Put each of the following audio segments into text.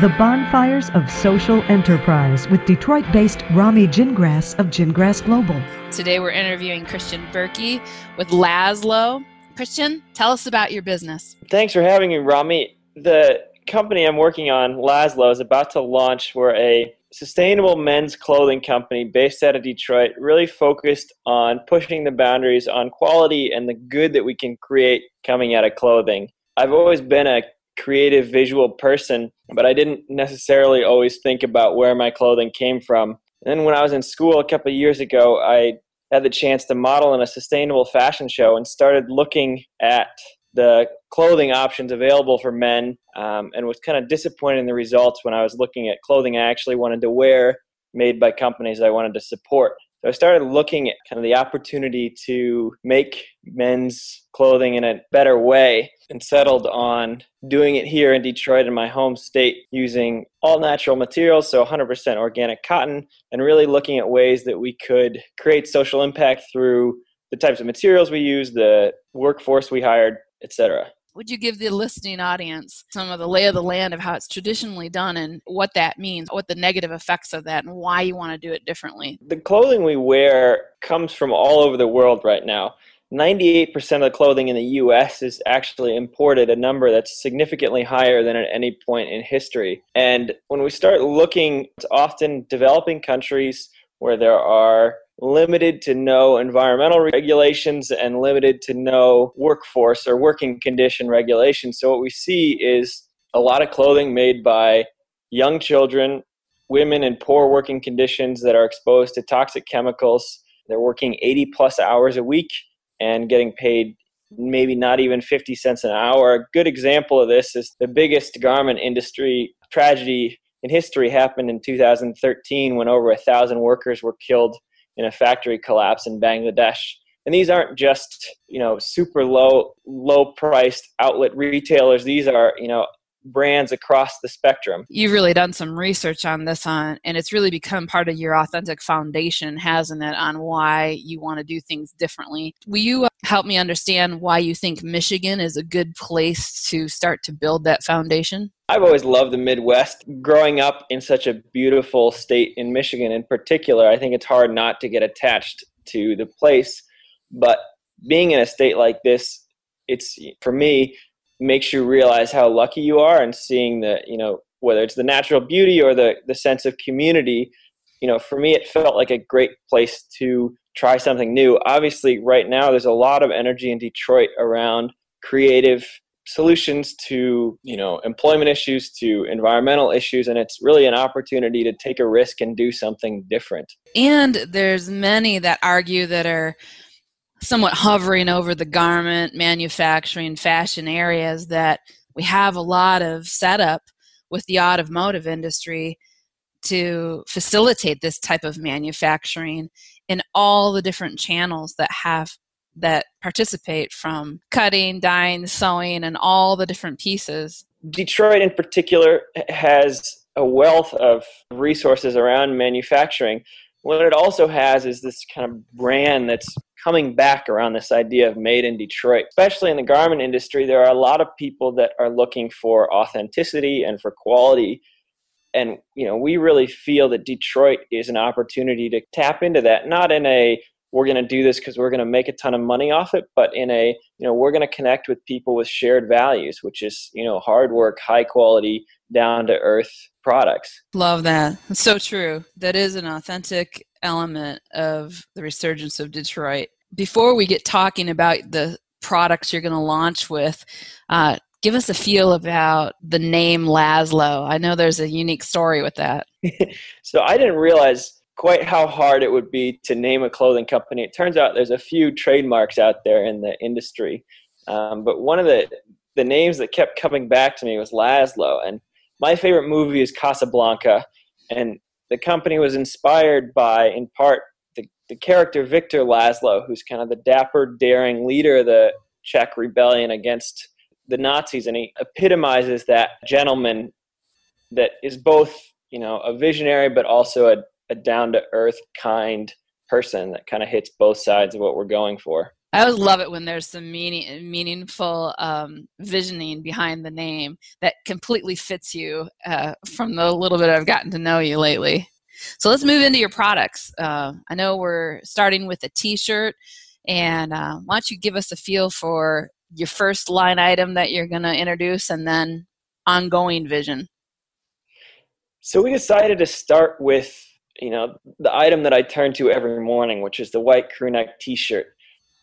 The Bonfires of Social Enterprise with Detroit based Rami Gingras of Gingras Global. Today we're interviewing Christian Birky with Lazlo. Christian, tell us about your business. Thanks for having me, Rami. The company I'm working on, Lazlo, is about to launch. We're a sustainable men's clothing company based out of Detroit, really focused on pushing the boundaries on quality and the good that we can create coming out of clothing. I've always been a creative visual person, but I didn't necessarily always think about where my clothing came from. And then when I was in school a couple years ago, I had the chance to model in a sustainable fashion show and started looking at the clothing options available for men um, and was kind of disappointed in the results when I was looking at clothing I actually wanted to wear made by companies I wanted to support. So I started looking at kind of the opportunity to make men's clothing in a better way and settled on doing it here in Detroit in my home state using all natural materials, so 100% organic cotton, and really looking at ways that we could create social impact through the types of materials we use, the workforce we hired, etc. Would you give the listening audience some of the lay of the land of how it's traditionally done and what that means, what the negative effects of that, and why you want to do it differently? The clothing we wear comes from all over the world right now. 98% of the clothing in the US is actually imported, a number that's significantly higher than at any point in history. And when we start looking, it's often developing countries where there are limited to no environmental regulations and limited to no workforce or working condition regulations. So, what we see is a lot of clothing made by young children, women in poor working conditions that are exposed to toxic chemicals. They're working 80 plus hours a week and getting paid maybe not even 50 cents an hour. A good example of this is the biggest garment industry tragedy in history happened in 2013 when over a thousand workers were killed in a factory collapse in Bangladesh. And these aren't just, you know, super low low priced outlet retailers. These are, you know, brands across the spectrum. You've really done some research on this on and it's really become part of your authentic foundation, hasn't it, on why you want to do things differently. Will you uh, help me understand why you think Michigan is a good place to start to build that foundation? I've always loved the Midwest. Growing up in such a beautiful state in Michigan in particular, I think it's hard not to get attached to the place. But being in a state like this, it's for me makes you realize how lucky you are and seeing the, you know, whether it's the natural beauty or the the sense of community, you know, for me it felt like a great place to try something new. Obviously, right now there's a lot of energy in Detroit around creative solutions to you know employment issues to environmental issues and it's really an opportunity to take a risk and do something different and there's many that argue that are somewhat hovering over the garment manufacturing fashion areas that we have a lot of setup with the automotive industry to facilitate this type of manufacturing in all the different channels that have that participate from cutting, dyeing, sewing, and all the different pieces. Detroit, in particular, has a wealth of resources around manufacturing. What it also has is this kind of brand that's coming back around this idea of made in Detroit. Especially in the garment industry, there are a lot of people that are looking for authenticity and for quality. And you know, we really feel that Detroit is an opportunity to tap into that, not in a we're going to do this because we're going to make a ton of money off it but in a you know we're going to connect with people with shared values which is you know hard work high quality down to earth products love that it's so true that is an authentic element of the resurgence of detroit before we get talking about the products you're going to launch with uh, give us a feel about the name lazlo i know there's a unique story with that so i didn't realize quite how hard it would be to name a clothing company. It turns out there's a few trademarks out there in the industry, um, but one of the the names that kept coming back to me was Lazlo, and my favorite movie is Casablanca, and the company was inspired by, in part, the, character Victor Laszlo, who's kind of the dapper, daring leader of the Czech rebellion against the Nazis, and he epitomizes that gentleman that is both, you know, a visionary but also a, a down to earth, kind person that kind of hits both sides of what we're going for. I always love it when there's some meaning, meaningful um, visioning behind the name that completely fits you uh, from the little bit I've gotten to know you lately. So let's move into your products. Uh, I know we're starting with a T-shirt, and uh, why don't you give us a feel for your first line item that you're going to introduce, and then ongoing vision. So we decided to start with you know the item that I turn to every morning, which is the white crewneck T-shirt.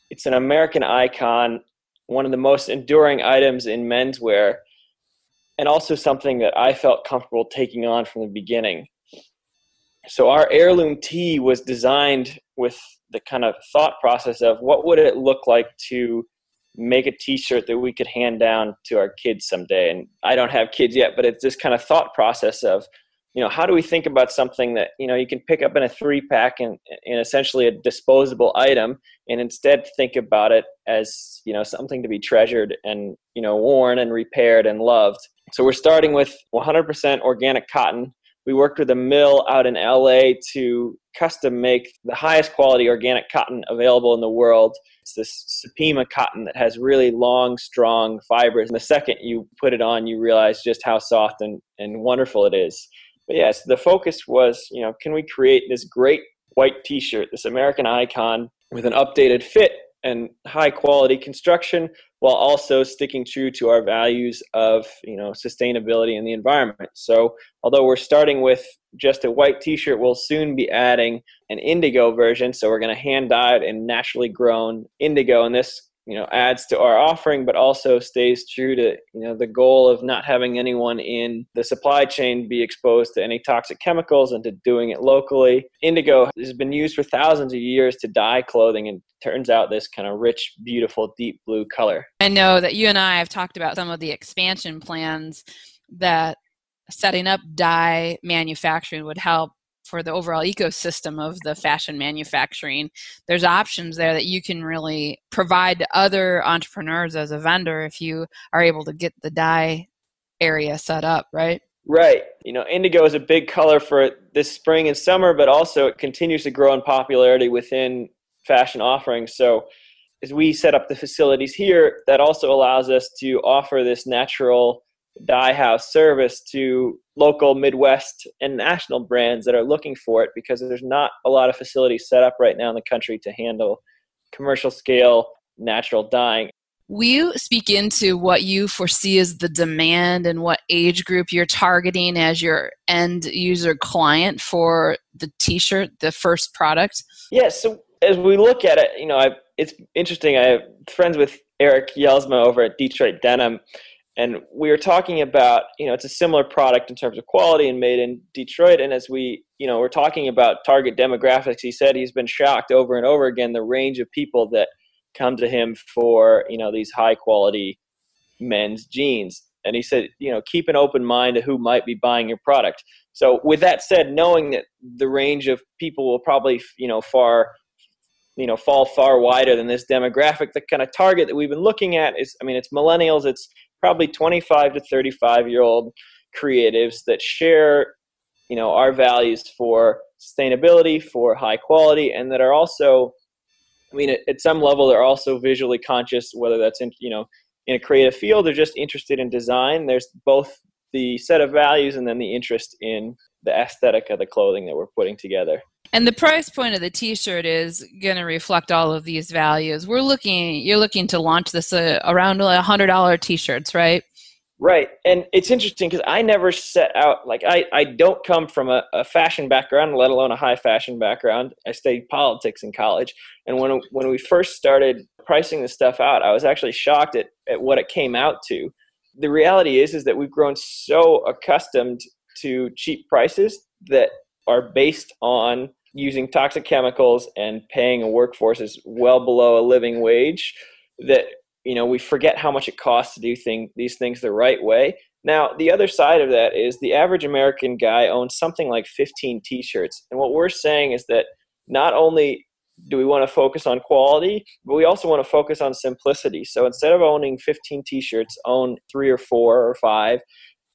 It's an American icon, one of the most enduring items in menswear, and also something that I felt comfortable taking on from the beginning. So our heirloom tee was designed with the kind of thought process of what would it look like to make a t-shirt that we could hand down to our kids someday. And i don't have kids yet but it's this kind of thought process of you know how do we think about something that you know you can pick up in a three pack and, and essentially a disposable item and instead think about it as you know something to be treasured and you know worn and repaired and loved. So we're starting with 100% organic cotton we worked with a mill out in LA to custom make the highest quality organic cotton available in the world. It's this Supima cotton that has really long, strong fibers. And the second you put it on, you realize just how soft and, and wonderful it is. But yes, the focus was, you know, can we create this great white t-shirt, this American icon with an updated fit and high quality construction while also sticking true to our values of you know sustainability and the environment. So although we're starting with just a white t-shirt we'll soon be adding an indigo version. So we're going to hand dye it in naturally grown indigo and this you know adds to our offering but also stays true to you know the goal of not having anyone in the supply chain be exposed to any toxic chemicals and to doing it locally. Indigo has been used for thousands of years to dye clothing and turns out this kind of rich beautiful deep blue color. I know that you and i have talked about some of the expansion plans that setting up dye manufacturing would help for the overall ecosystem of the fashion manufacturing there's options there that you can really provide to other entrepreneurs as a vendor if you are able to get the dye area set up right? Right. You know indigo is a big color for this spring and summer but also it continues to grow in popularity within fashion offerings. So as we set up the facilities here that also allows us to offer this natural dye house service to local Midwest and national brands that are looking for it because there's not a lot of facilities set up right now in the country to handle commercial scale natural dyeing. Will you speak into what you foresee as the demand and what age group you're targeting as your end user client for the t-shirt, the first product? Yes. Yeah, so as we look at it, you know, I've, it's interesting. I have friends with Eric Yelsma over at Detroit Denim, and we were talking about you know it's a similar product in terms of quality and made in detroit. And as we you know we're talking about target demographics he said he's been shocked over and over again the range of people that come to him for you know these high quality men's jeans. And he said you know keep an open mind to who might be buying your product. So with that said knowing that the range of people will probably you know far you know fall far wider than this demographic the kind of target that we've been looking at is i mean it's millennials it's probably 25 to 35 year old creatives that share you know our values for sustainability for high quality and that are also i mean at, some level they're also visually conscious whether that's in you know in a creative field or just interested in design. There's both the set of values and then the interest in the aesthetic of the clothing that we're putting together and the price point of the T-shirt is going to reflect all of these values. We're looking, you're looking to launch this uh, around a hundred dollar T-shirts, right? Right, and it's interesting because I never set out like I I don't come from a, a, fashion background, let alone a high fashion background. I studied politics in college, and when when we first started pricing this stuff out, I was actually shocked at, at what it came out to. The reality is is that we've grown so accustomed to cheap prices that are based on using toxic chemicals and paying a workforce is well below a living wage that you know we forget how much it costs to do thing, these things the right way. Now the other side of that is the average american guy owns something like 15 t-shirts. And what we're saying is that not only do we want to focus on quality but we also want to focus on simplicity. So instead of owning 15 t-shirts own three or four or five.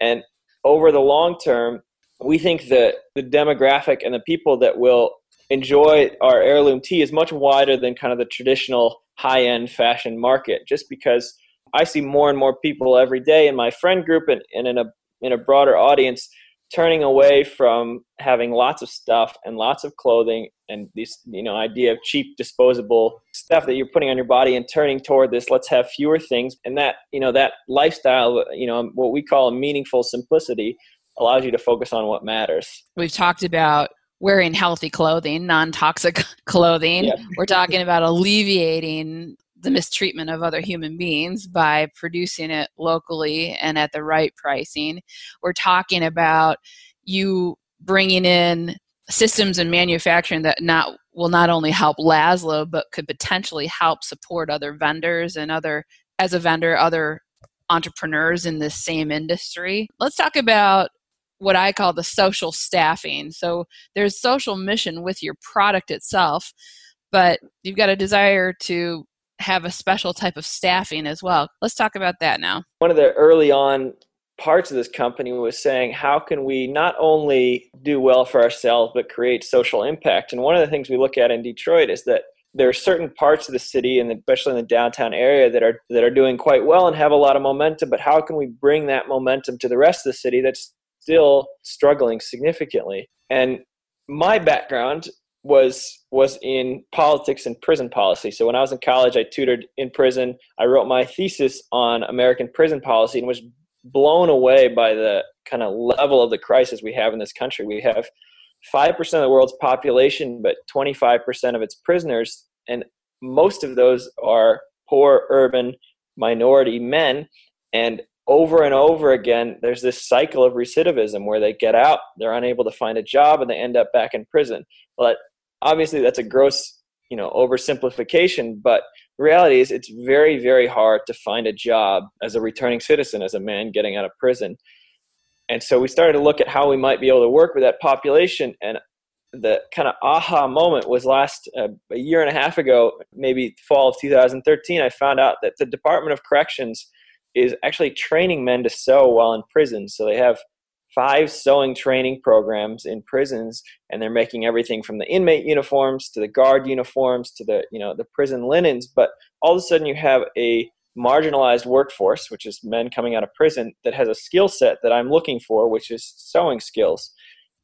And over the long term we think that the demographic and the people that will enjoy our heirloom tee is much wider than kind of the traditional high end fashion market just because I see more and more people every day in my friend group and, and in a in a broader audience turning away from having lots of stuff and lots of clothing and this you know idea of cheap disposable stuff that you're putting on your body and turning toward this let's have fewer things. And that you know that lifestyle you know what we call a meaningful simplicity allows you to focus on what matters we've talked about wearing healthy clothing non-toxic clothing yeah. we're talking about alleviating the mistreatment of other human beings by producing it locally and at the right pricing. We're talking about you bringing in systems and manufacturing that not will not only help Lazlo but could potentially help support other vendors and other as a vendor other entrepreneurs in this same industry. Let's talk about what I call the social staffing. So there's social mission with your product itself, but you've got a desire to have a special type of staffing as well. Let's talk about that now. One of the early on parts of this company was saying how can we not only do well for ourselves but create social impact and one of the things we look at in detroit is that there are certain parts of the city and especially in the downtown area that are that are doing quite well and have a lot of momentum but how can we bring that momentum to the rest of the city that's still struggling significantly and my background was was in politics and prison policy. So when I was in college, I tutored in prison. I wrote my thesis on American prison policy and was blown away by the kind of level of the crisis we have in this country. We have 5% of the world's population, but 25% of its prisoners, and most of those are poor urban minority men. And over and over again, there's this cycle of recidivism where they get out, they're unable to find a job, and they end up back in prison. But obviously that's a gross you know oversimplification but the reality is it's very very hard to find a job as a returning citizen as a man getting out of prison and so we started to look at how we might be able to work with that population and the kind of aha moment was last uh, a year and a half ago maybe fall of 2013 i found out that the department of corrections is actually training men to sew while in prison. So they have five sewing training programs in prisons and they're making everything from the inmate uniforms to the guard uniforms to the you know the prison linens. But all of a sudden you have a marginalized workforce which is men coming out of prison that has a skill set that I'm looking for which is sewing skills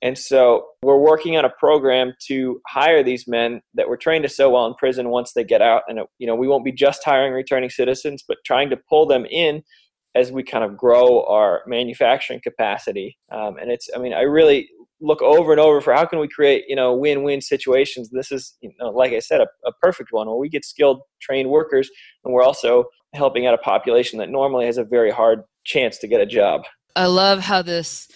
and so we're working on a program to hire these men that were trained to sew while in prison once they get out and you know we won't be just hiring returning citizens but trying to pull them in as we kind of grow our manufacturing capacity. Um, and it's, I mean, I really look over and over for how can we create, you know, win-win situations. This is, you know, like I said, a, a perfect one where we get skilled, trained workers, and we're also helping out a population that normally has a very hard chance to get a job. I love how this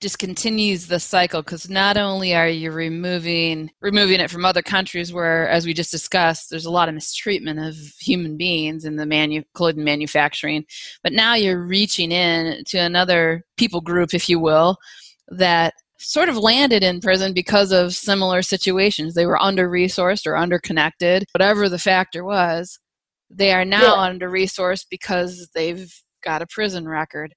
just continues the cycle because not only are you removing removing it from other countries where as we just discussed there's a lot of mistreatment of human beings in the manu- clothing manufacturing but now you're reaching in to another people group if you will that sort of landed in prison because of similar situations they were under resourced or under connected whatever the factor was they are now yeah. under resourced because they've got a prison record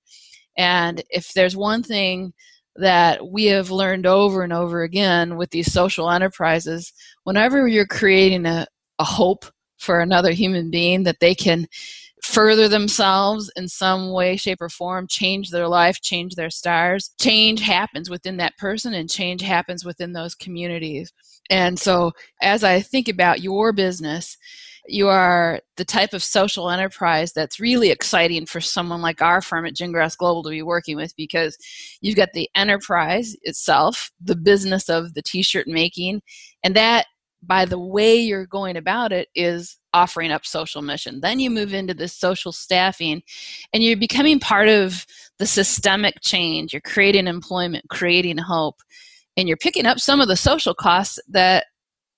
and if there's one thing that we have learned over and over again with these social enterprises, whenever you're creating a, a hope for another human being that they can further themselves in some way, shape, or form, change their life, change their stars, change happens within that person and change happens within those communities. And so, as I think about your business, you are the type of social enterprise that's really exciting for someone like our firm at Gingras Global to be working with because you've got the enterprise itself, the business of the t shirt making, and that by the way you're going about it is offering up social mission. Then you move into this social staffing and you're becoming part of the systemic change. You're creating employment, creating hope, and you're picking up some of the social costs that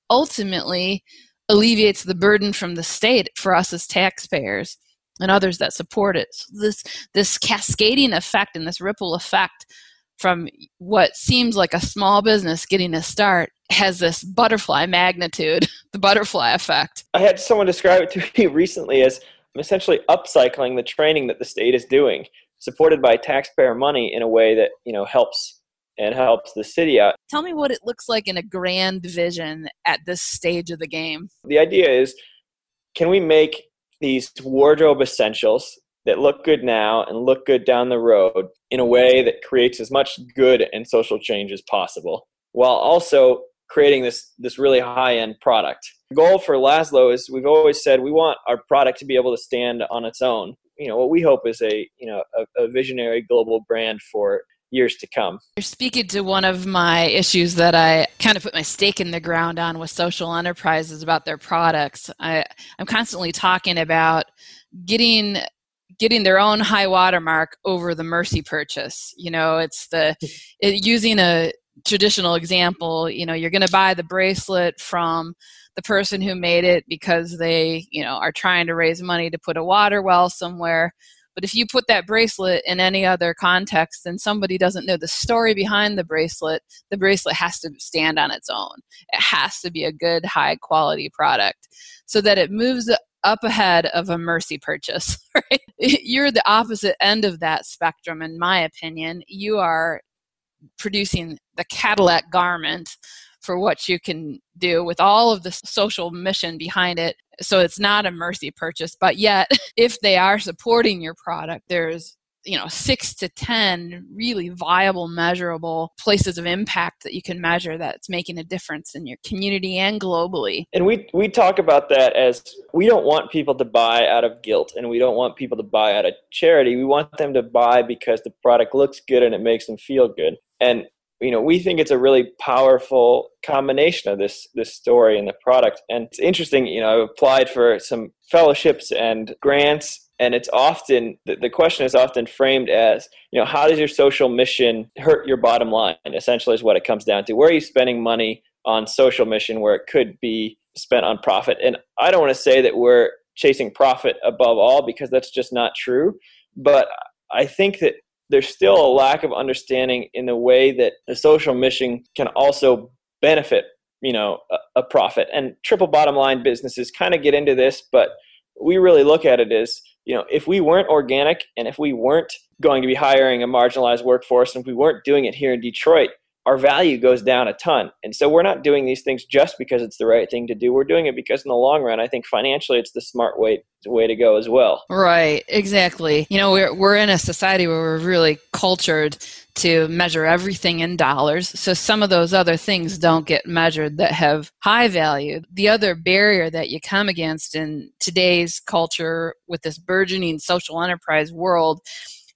ultimately alleviates the burden from the state for us as taxpayers and others that support it. So this this cascading effect and this ripple effect from what seems like a small business getting a start has this butterfly magnitude, the butterfly effect. I had someone describe it to me recently as I'm essentially upcycling the training that the state is doing, supported by taxpayer money in a way that, you know, helps and helps the city out. Tell me what it looks like in a grand vision at this stage of the game. The idea is can we make these wardrobe essentials that look good now and look good down the road in a way that creates as much good and social change as possible while also creating this this really high end product. The goal for Lazlo is we've always said we want our product to be able to stand on its own. You know what we hope is a you know a, a visionary global brand for years to come. You're speaking to one of my issues that I kind of put my stake in the ground on with social enterprises about their products. I, I'm constantly talking about getting getting their own high watermark over the mercy purchase you know it's the it, using a traditional example you know you're going to buy the bracelet from the person who made it because they you know are trying to raise money to put a water well somewhere but if you put that bracelet in any other context and somebody doesn't know the story behind the bracelet. The bracelet has to stand on its own. It has to be a good high quality product so that it moves up ahead of a mercy purchase right? You're the opposite end of that spectrum in my opinion. You are producing the Cadillac garment for what you can do with all of the social mission behind it. So it's not a mercy purchase, but yet if they are supporting your product, there's you know six to ten really viable measurable places of impact that you can measure that's making a difference in your community and globally. And we we talk about that as we don't want people to buy out of guilt and we don't want people to buy out of charity. We want them to buy because the product looks good and it makes them feel good. And you know we think it's a really powerful combination of this this story and the product. And it's interesting you know i've applied for some fellowships and grants and it's often the question is often framed as you know how does your social mission hurt your bottom line essentially is what it comes down to. Where are you spending money on social mission where it could be spent on profit? And i don't want to say that we're chasing profit above all because that's just not true but i think that there's still a lack of understanding in the way that the social mission can also benefit you know a, a profit. And triple bottom line businesses kind of get into this but we really look at it as you know if we weren't organic and if we weren't going to be hiring a marginalized workforce and if we weren't doing it here in detroit our value goes down a ton. And so we're not doing these things just because it's the right thing to do. We're doing it because in the long run, I think financially it's the smart way way to go as well. Right, exactly. You know, we're we're in a society where we're really cultured to measure everything in dollars. So some of those other things don't get measured that have high value. The other barrier that you come against in today's culture with this burgeoning social enterprise world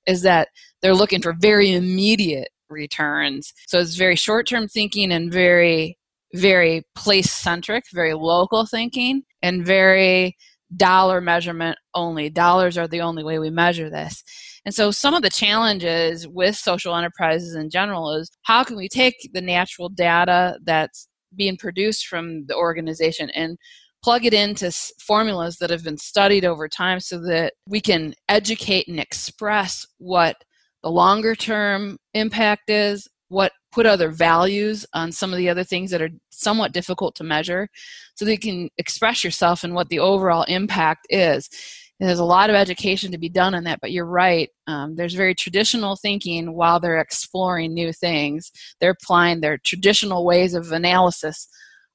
is that they're looking for very immediate returns. So it's very short term thinking and very, very place centric, very local thinking, and very dollar measurement only. Dollars are the only way we measure this. And so some of the challenges with social enterprises in general is how can we take the natural data that's being produced from the organization and plug it into formulas that have been studied over time so that we can educate and express what the longer term impact is, what put other values on some of the other things that are somewhat difficult to measure so that you can express yourself and what the overall impact is. there's a lot of education to be done on that, but you're right. Um, there's very traditional thinking while they're exploring new things. They're applying their traditional ways of analysis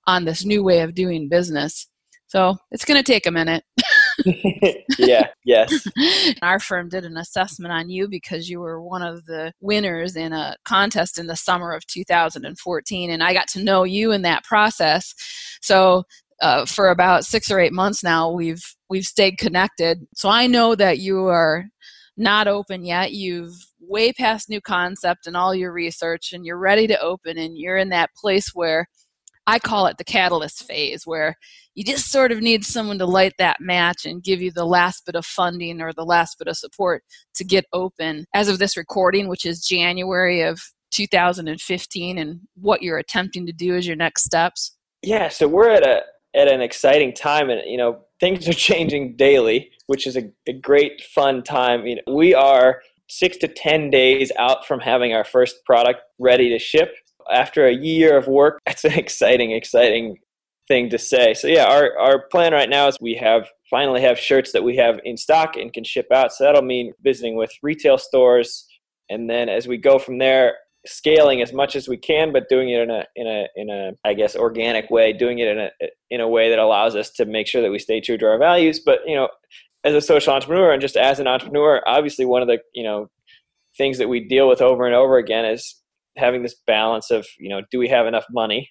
on this new way of doing business. So it's going to take a minute. yeah, yes. Our firm did an assessment on you because you were one of the winners in a contest in the summer of 2014, and I got to know you in that process. So uh, for about six or eight months now, we've we've stayed connected. So I know that you are not open yet. You've way past new concept and all your research, and you're ready to open, and you're in that place where I call it the catalyst phase, where you just sort of need someone to light that match and give you the last bit of funding or the last bit of support to get open. As of this recording, which is January of 2015, and what you're attempting to do as your next steps? Yeah, so we're at a at an exciting time, and you know things are changing daily, which is a, a great fun time. You know, we are six to ten days out from having our first product ready to ship after a year of work, that's an exciting, exciting thing to say. So yeah, our, our plan right now is we have finally have shirts that we have in stock and can ship out. So that'll mean visiting with retail stores. And then as we go from there, scaling as much as we can, but doing it in a in a in a I guess organic way, doing it in a in a way that allows us to make sure that we stay true to our values. But you know, as a social entrepreneur and just as an entrepreneur, obviously one of the you know things that we deal with over and over again is having this balance of you know do we have enough money?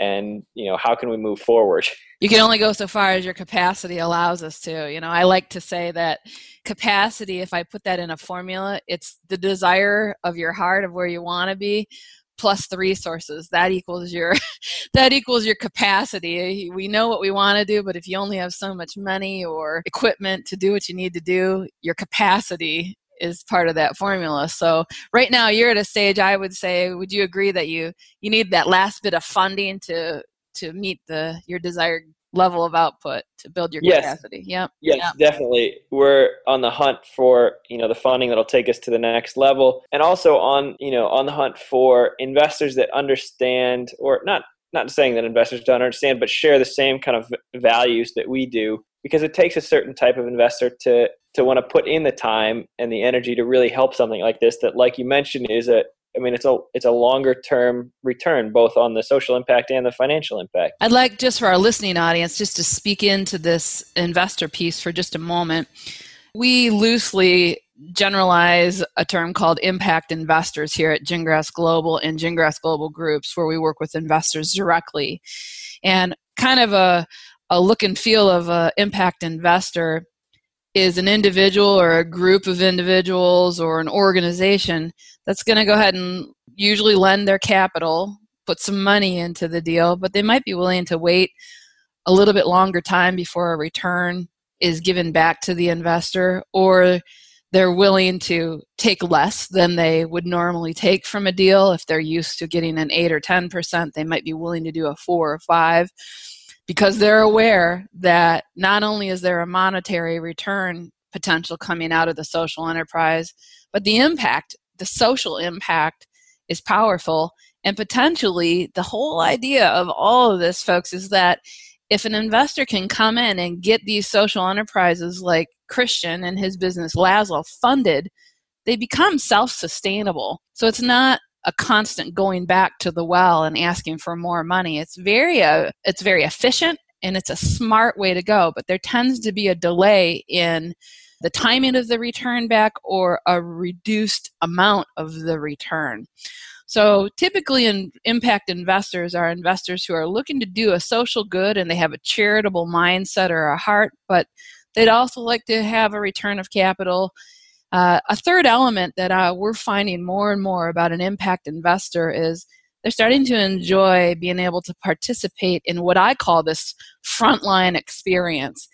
And you know how can we move forward? You can only go so far as your capacity allows us to you know. I like to say that capacity if i put that in a formula it's the desire of your heart of where you want to be plus the resources. That equals your that equals your capacity. We know what we want to do but if you only have so much money or equipment to do what you need to do your capacity is part of that formula. So right now you're at a stage I would say would you agree that you you need that last bit of funding to to meet the your desired level of output to build your yes. capacity. Yep. Yes, yep. definitely. We're on the hunt for, you know, the funding that'll take us to the next level and also on, you know, on the hunt for investors that understand or not not saying that investors don't understand but share the same kind of values that we do because it takes a certain type of investor to to want to put in the time and the energy to really help something like this that like you mentioned is a I mean, it's a it's a longer term return, both on the social impact and the financial impact. I'd like just for our listening audience, just to speak into this investor piece for just a moment. We loosely generalize a term called impact investors here at Gingras Global and Gingras Global Groups, where we work with investors directly, and kind of a a look and feel of an impact investor is an individual or a group of individuals or an organization that's going to go ahead and usually lend their capital, put some money into the deal, but they might be willing to wait a little bit longer time before a return is given back to the investor or they're willing to take less than they would normally take from a deal. If they're used to getting an 8 or 10% they might be willing to do a 4 or 5 because they're aware that not only is there a monetary return potential coming out of the social enterprise, but the impact, the social impact, is powerful. And potentially, the whole idea of all of this, folks, is that if an investor can come in and get these social enterprises like Christian and his business Lazlo funded, they become self sustainable. So it's not a constant going back to the well and asking for more money. It's very uh, it's very efficient and it's a smart way to go, but there tends to be a delay in the timing of the return back or a reduced amount of the return. So typically in impact investors are investors who are looking to do a social good and they have a charitable mindset or a heart, but they'd also like to have a return of capital uh, a third element that uh, we're finding more and more about an impact investor is they're starting to enjoy being able to participate in what I call this frontline experience.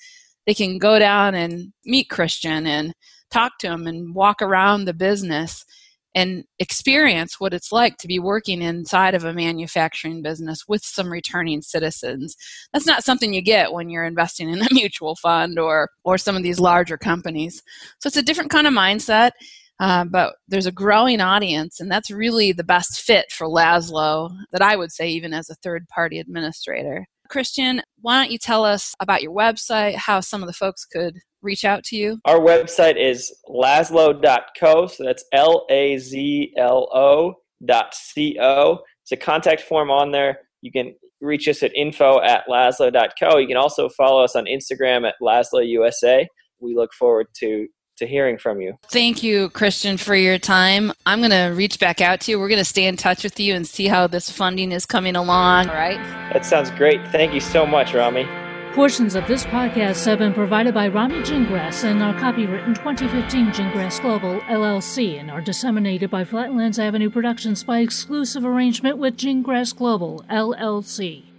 They can go down and meet Christian and talk to him and walk around the business and experience what it's like to be working inside of a manufacturing business with some returning citizens. That's not something you get when you're investing in a mutual fund or or some of these larger companies. So it's a different kind of mindset. Uh, but there's a growing audience, and that's really the best fit for Lazlo that I would say, even as a third party administrator. Christian, why don't you tell us about your website, how some of the folks could reach out to you? Our website is lazlo.co. So that's L A Z L O dot C O. It's a contact form on there. You can reach us at info at lazlo.co. You can also follow us on Instagram at lazlousa. We look forward to to hearing from you. Thank you, Christian, for your time. I'm going to reach back out to you. We're going to stay in touch with you and see how this funding is coming along. All right. That sounds great. Thank you so much, Rami. Portions of this podcast have been provided by Rami Gingras and are copywritten 2015 Gingras Global LLC and are disseminated by Flatlands Avenue Productions by exclusive arrangement with Gingras Global LLC.